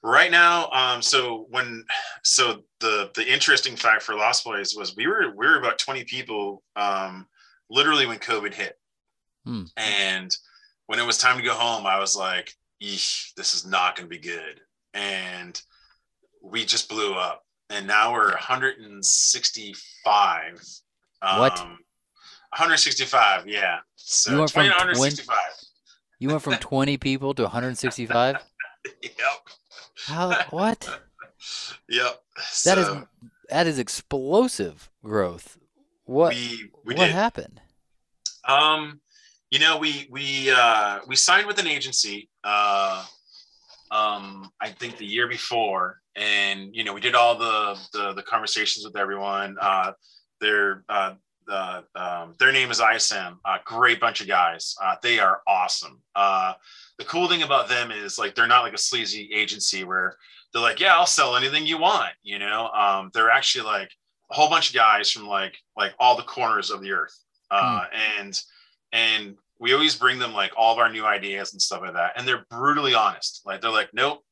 right now um so when so the the interesting fact for lost boys was we were we were about 20 people um literally when covid hit. Hmm. and when it was time to go home i was like this is not going to be good. And we just blew up. And now we're 165 um, what 165 yeah. So you went from 165 you went from 20 people to 165 yep how? What? yep. That is that is explosive growth. What? We, we what did. happened? Um, you know, we we uh, we signed with an agency. Uh, um, I think the year before, and you know, we did all the the, the conversations with everyone. Uh, their uh, the, um, their name is ISM. A great bunch of guys. Uh, they are awesome. Uh, the cool thing about them is like they're not like a sleazy agency where they're like, yeah, I'll sell anything you want. You know, um, they're actually like a whole bunch of guys from like like all the corners of the earth, uh, mm. and and we always bring them like all of our new ideas and stuff like that, and they're brutally honest. Like they're like, nope,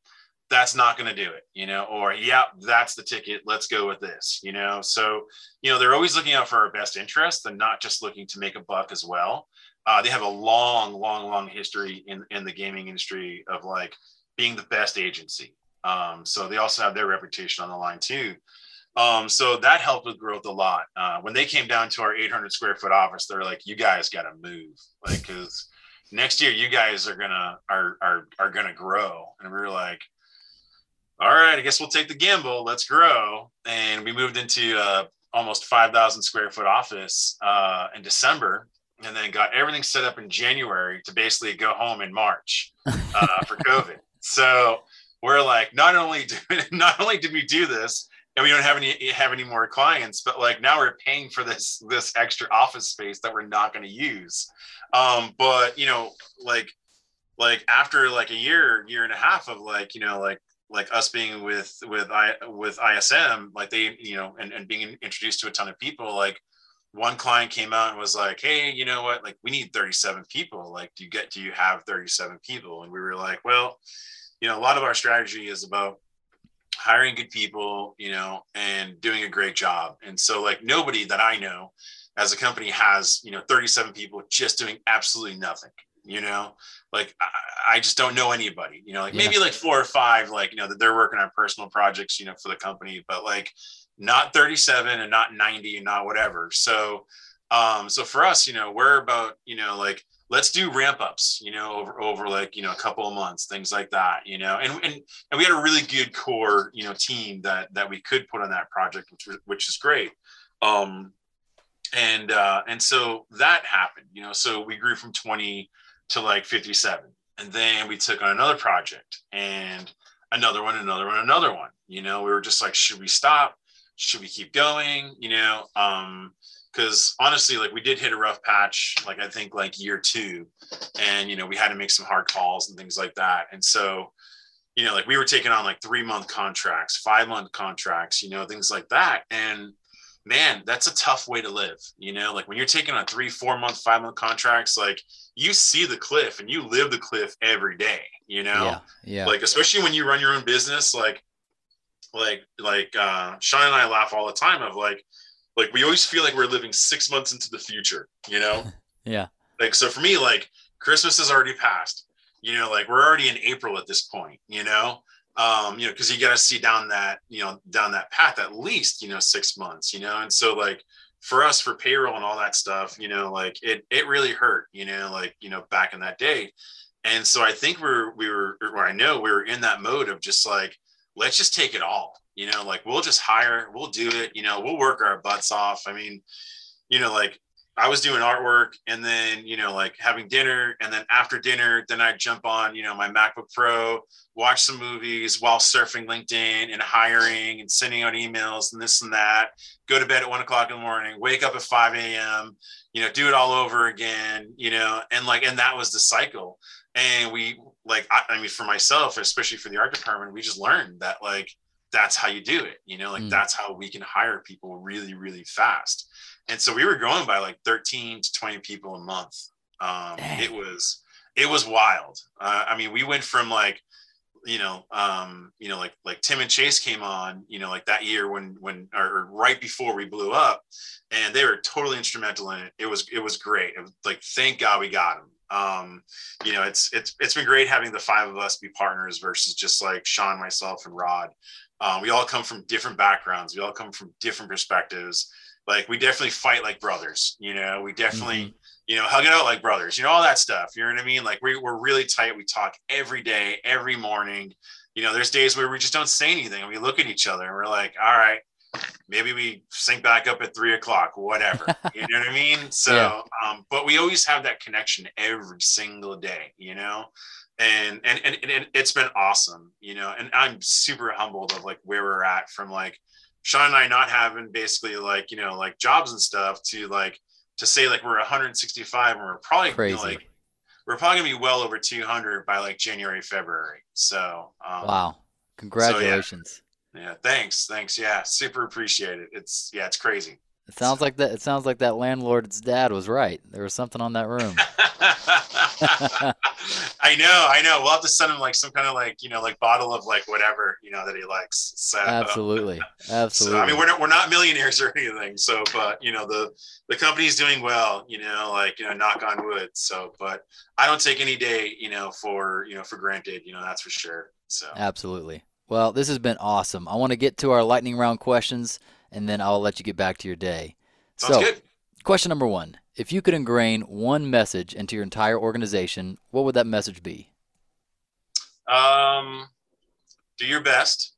that's not going to do it, you know, or yeah, that's the ticket. Let's go with this, you know. So, you know, they're always looking out for our best interest and not just looking to make a buck as well uh, they have a long, long, long history in in the gaming industry of like being the best agency. Um, so they also have their reputation on the line too. Um, so that helped with growth a lot. Uh, when they came down to our 800 square foot office, they're like, "You guys got to move, like, because next year you guys are gonna are are are gonna grow." And we were like, "All right, I guess we'll take the gamble. Let's grow." And we moved into uh, almost 5,000 square foot office uh, in December and then got everything set up in January to basically go home in March uh, for COVID. So we're like, not only do, not only did we do this, and we don't have any have any more clients, but like now we're paying for this this extra office space that we're not going to use. Um, but you know, like like after like a year, year and a half of like you know like like us being with with I with ISM, like they you know and, and being introduced to a ton of people, like one client came out and was like, Hey, you know what? Like, we need 37 people. Like, do you get, do you have 37 people? And we were like, Well, you know, a lot of our strategy is about hiring good people, you know, and doing a great job. And so, like, nobody that I know as a company has, you know, 37 people just doing absolutely nothing, you know, like I, I just don't know anybody, you know, like yeah. maybe like four or five, like, you know, that they're working on personal projects, you know, for the company, but like, not 37 and not 90 and not whatever. So, um, so for us, you know, we're about, you know, like, let's do ramp ups, you know, over, over like, you know, a couple of months, things like that, you know, and, and, and we had a really good core, you know, team that, that we could put on that project, which, which is great. Um, and, uh, and so that happened, you know, so we grew from 20 to like 57 and then we took on another project and another one, another one, another one, you know, we were just like, should we stop? Should we keep going? You know, um, because honestly, like we did hit a rough patch, like I think like year two, and you know we had to make some hard calls and things like that. And so, you know, like we were taking on like three month contracts, five month contracts, you know, things like that. And man, that's a tough way to live. You know, like when you're taking on three, four month, five month contracts, like you see the cliff and you live the cliff every day. You know, yeah, yeah. Like especially when you run your own business, like like like uh Sean and I laugh all the time of like like we always feel like we're living six months into the future, you know? yeah. Like so for me, like Christmas has already passed. You know, like we're already in April at this point, you know. Um, you know, because you got to see down that, you know, down that path at least, you know, six months, you know, and so like for us for payroll and all that stuff, you know, like it it really hurt, you know, like you know, back in that day. And so I think we're we were or I know we were in that mode of just like, let's just take it all you know like we'll just hire we'll do it you know we'll work our butts off. I mean you know like i was doing artwork and then you know like having dinner and then after dinner then i'd jump on you know my macbook pro watch some movies while surfing linkedin and hiring and sending out emails and this and that go to bed at one o'clock in the morning wake up at 5 a.m you know do it all over again you know and like and that was the cycle. And we like I, I, mean for myself especially for the art department we just learned that like that's how you do it you know like mm. that's how we can hire people really really fast. And so we were growing by like 13 to 20 people a month. Um it was it was wild. Uh, i mean we went from like you know um you know like like tim and chase came on you know like that year when when or right before we blew up and they were totally instrumental in it. It was it was great. It was like thank god we got them um, you know, it's it's it's been great having the five of us be partners versus just like Sean, myself, and Rod. Um, we all come from different backgrounds. We all come from different perspectives. Like we definitely fight like brothers. You know, we definitely mm-hmm. you know hug it out like brothers. You know all that stuff. You know what I mean? Like we, we're really tight. We talk every day, every morning. You know, there's days where we just don't say anything and we look at each other and we're like, all right, maybe we sync back up at three o'clock, whatever. you know what I mean? So, yeah. um, but we always have that connection every single day, you know? And, and, and, and it's been awesome, you know, and I'm super humbled of like where we're at from like Sean and I not having basically like, you know, like jobs and stuff to like, to say like we're 165 and we're probably Crazy. Like, we're probably gonna be well over 200 by like January, February. So, um, wow. Congratulations. So, yeah. Yeah, thanks, thanks. Yeah, super appreciate it. It's yeah, it's crazy. It sounds like that. It sounds like that landlord's dad was right. There was something on that room. I know, I know. We'll have to send him like some kind of like you know like bottle of like whatever you know that he likes. So absolutely, absolutely. So, I mean, we're not we're not millionaires or anything. So, but you know the the company's doing well. You know, like you know, knock on wood. So, but I don't take any day you know for you know for granted. You know, that's for sure. So absolutely. Well, this has been awesome. I want to get to our lightning round questions, and then I'll let you get back to your day. Sounds so, good. question number one: If you could ingrain one message into your entire organization, what would that message be? Um, do your best,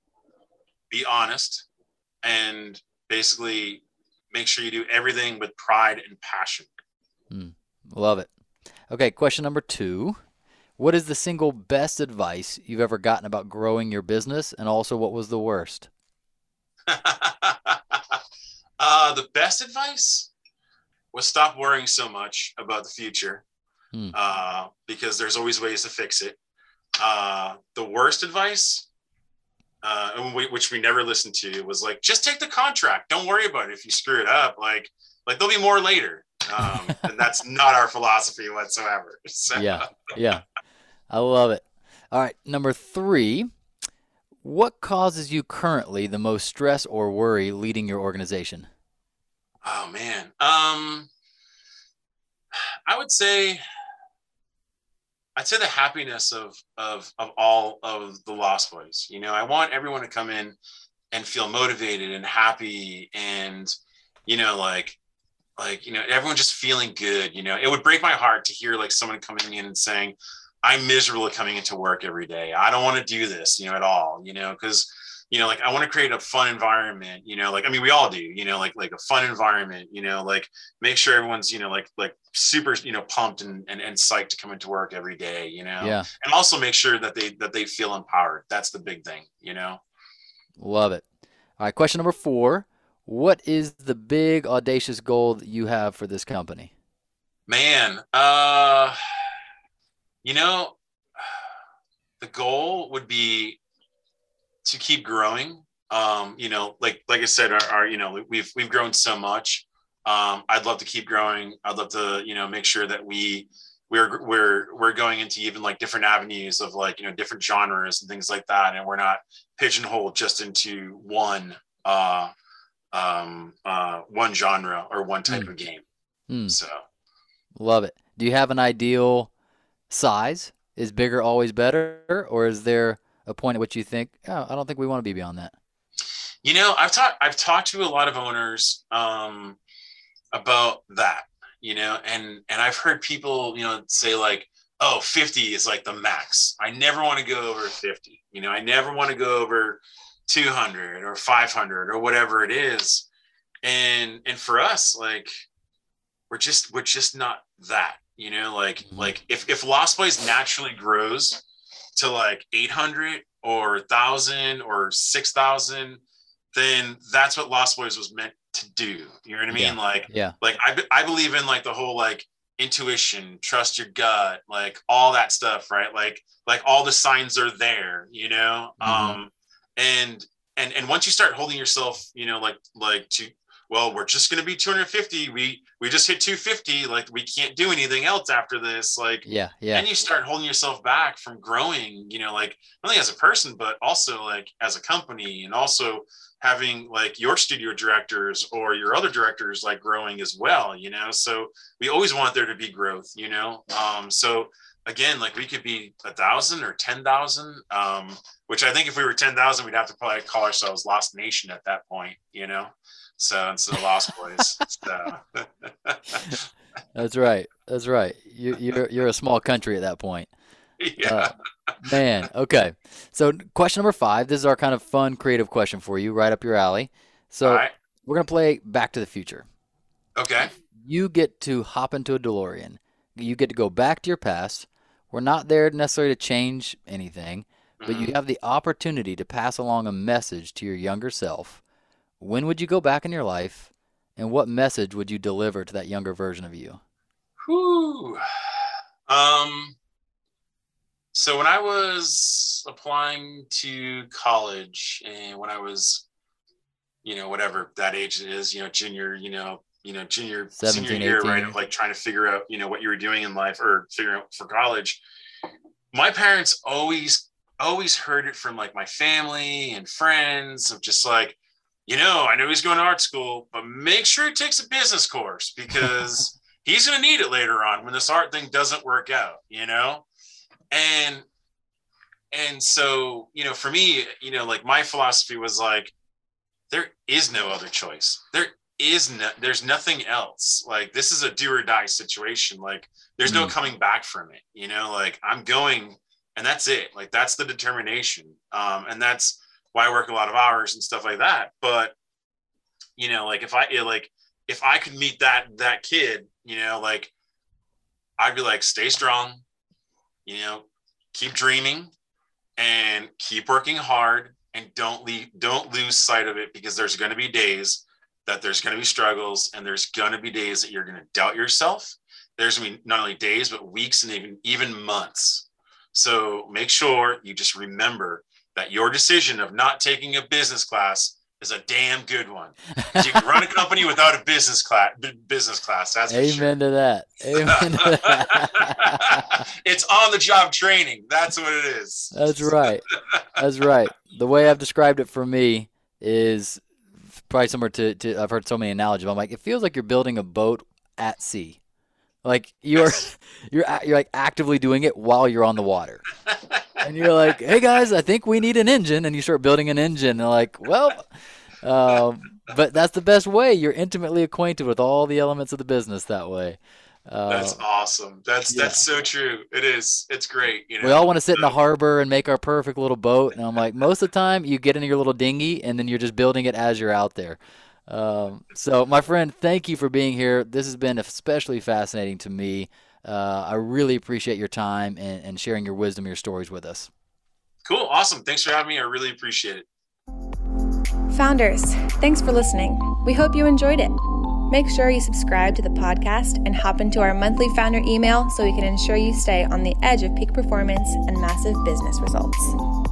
be honest, and basically make sure you do everything with pride and passion. Mm, love it. Okay, question number two. What is the single best advice you've ever gotten about growing your business, and also what was the worst? uh, the best advice was stop worrying so much about the future, hmm. uh, because there's always ways to fix it. Uh, the worst advice, uh, which we never listened to, was like just take the contract. Don't worry about it if you screw it up. Like like there'll be more later. Um, and that's not our philosophy whatsoever. So. Yeah, yeah, I love it. All right, number three. What causes you currently the most stress or worry leading your organization? Oh man, um, I would say I'd say the happiness of of of all of the Lost Boys. You know, I want everyone to come in and feel motivated and happy and you know like like you know everyone just feeling good you know it would break my heart to hear like someone coming in and saying i'm miserable coming into work every day i don't want to do this you know at all you know because you know like i want to create a fun environment you know like i mean we all do you know like like a fun environment you know like make sure everyone's you know like like super you know pumped and, and and psyched to come into work every day you know Yeah, and also make sure that they that they feel empowered that's the big thing you know love it. All right, question number four. What is the big audacious goal that you have for this company? Man, uh, you know, the goal would be to keep growing. Um, you know, like like I said, our, our you know we've we've grown so much. Um, I'd love to keep growing. I'd love to you know make sure that we we're we're we're going into even like different avenues of like you know different genres and things like that, and we're not pigeonholed just into one uh, um, uh, one genre or one type Mm. of game. Hmm, So. love it. Do you have an ideal size? Is bigger always better, or is there a point at which you think, oh, I don't think we want to be beyond that? You know, I've talked I've talked to a lot of owners um, about that. You know, and and I've heard people you know say like, oh, 50 is like the max. I never want to go over 50. You know, I never want to go over 200 or 500 or whatever it is. And and for us, like, we're just we're just not that. You know, like like if if Lost Boys naturally grows to like 800 or 1000 or 6000 then that's what lost boys was meant to do. You know what i mean? Yeah. like Yeah, like I, I believe in like the whole like intuition trust your gut like all that stuff right? Like like all the signs are there you know? Mhm. um and and and once you start holding yourself you know like like to well we're just going to be 250 we we just hit 250 like we can't do anything else after this like yeah, yeah, then you start holding yourself back from growing you know like not only as a person but also like as a company and also having like your studio directors or your other directors like growing as well you know? So we always want there to be growth you know? Um so again like we could be a thousand or ten thousand um which i think if we were 10,000 we'd have to probably call ourselves lost nation at that point you know so it's of lost boys so that's right. That's right. You, you're you're a small country at that point. yeah Uh, man, okay. So question number five. This is our kind of fun, creative question for you, right up your alley. So right we're gonna play Back to the Future. okay You get to hop into a DeLorean. You get to go back to your past. We're not there necessarily to change anything, but Mhm. you have the opportunity to pass along a message to your younger self. When would you go back in your life, and what message would you deliver to that younger version of you? Whew. Um, so when I was applying to college and when I was, you know, whatever that age is, you know, junior, you know, you know, junior, senior year, right, of like trying to figure out, you know, what you were doing in life or figuring out for college. My parents always, always heard it from like my family and friends of just like, you know, I know he's going to art school, but make sure he takes a business course because he's going to need it later on when this art thing doesn't work out, you know? And and so, you know, for me, you know, like my philosophy was like there is no other choice. There is no there's nothing else. Like this is a do or die situation. Like there's no Mm. coming back from it, you know? Like I'm going and that's it. Like that's the determination. Um and that's why I work a lot of hours and stuff like that. But you know, like if I like if I could meet that that kid, you know, like I'd be like, stay strong, you know, keep dreaming and keep working hard and don't leave don't lose sight of it because there's going to be days that there's going to be struggles and there's going to be days that you're going to doubt yourself there's going to be not only days but weeks and even even months so make sure you just remember that your decision of not taking a business class is a damn good one. You can run a company without a business class. Business class. That's amen sure. to that. Amen to that. it's on the job training. That's what it is. That's right. That's right. The way I've described it for me is probably similar to, to I've heard so many analogies. I'm like, it feels like you're building a boat at sea. Like you're Yes. you're you're like actively doing it while you're on the water. And you're like, "Hey guys, I think we need an engine," and you start building an engine. And they're like, "Well," um, but that's the best way. You're intimately acquainted with all the elements of the business that way. Uh, That's awesome. That's yeah. that's so true. It is. It's great. You know. we all want to sit in the harbor and make our perfect little boat, and I'm like, most of the time you get in your little dinghy, and then you're just building it as you're out there. Um, so, my friend, thank you for being here. This has been especially fascinating to me. Uh, I really appreciate your time and, and sharing your wisdom, your stories with us. Cool. Awesome. Thanks for having me. I really appreciate it. Founders, thanks for listening. We hope you enjoyed it. Make sure you subscribe to the podcast and hop into our monthly founder email so we can ensure you stay on the edge of peak performance and massive business results.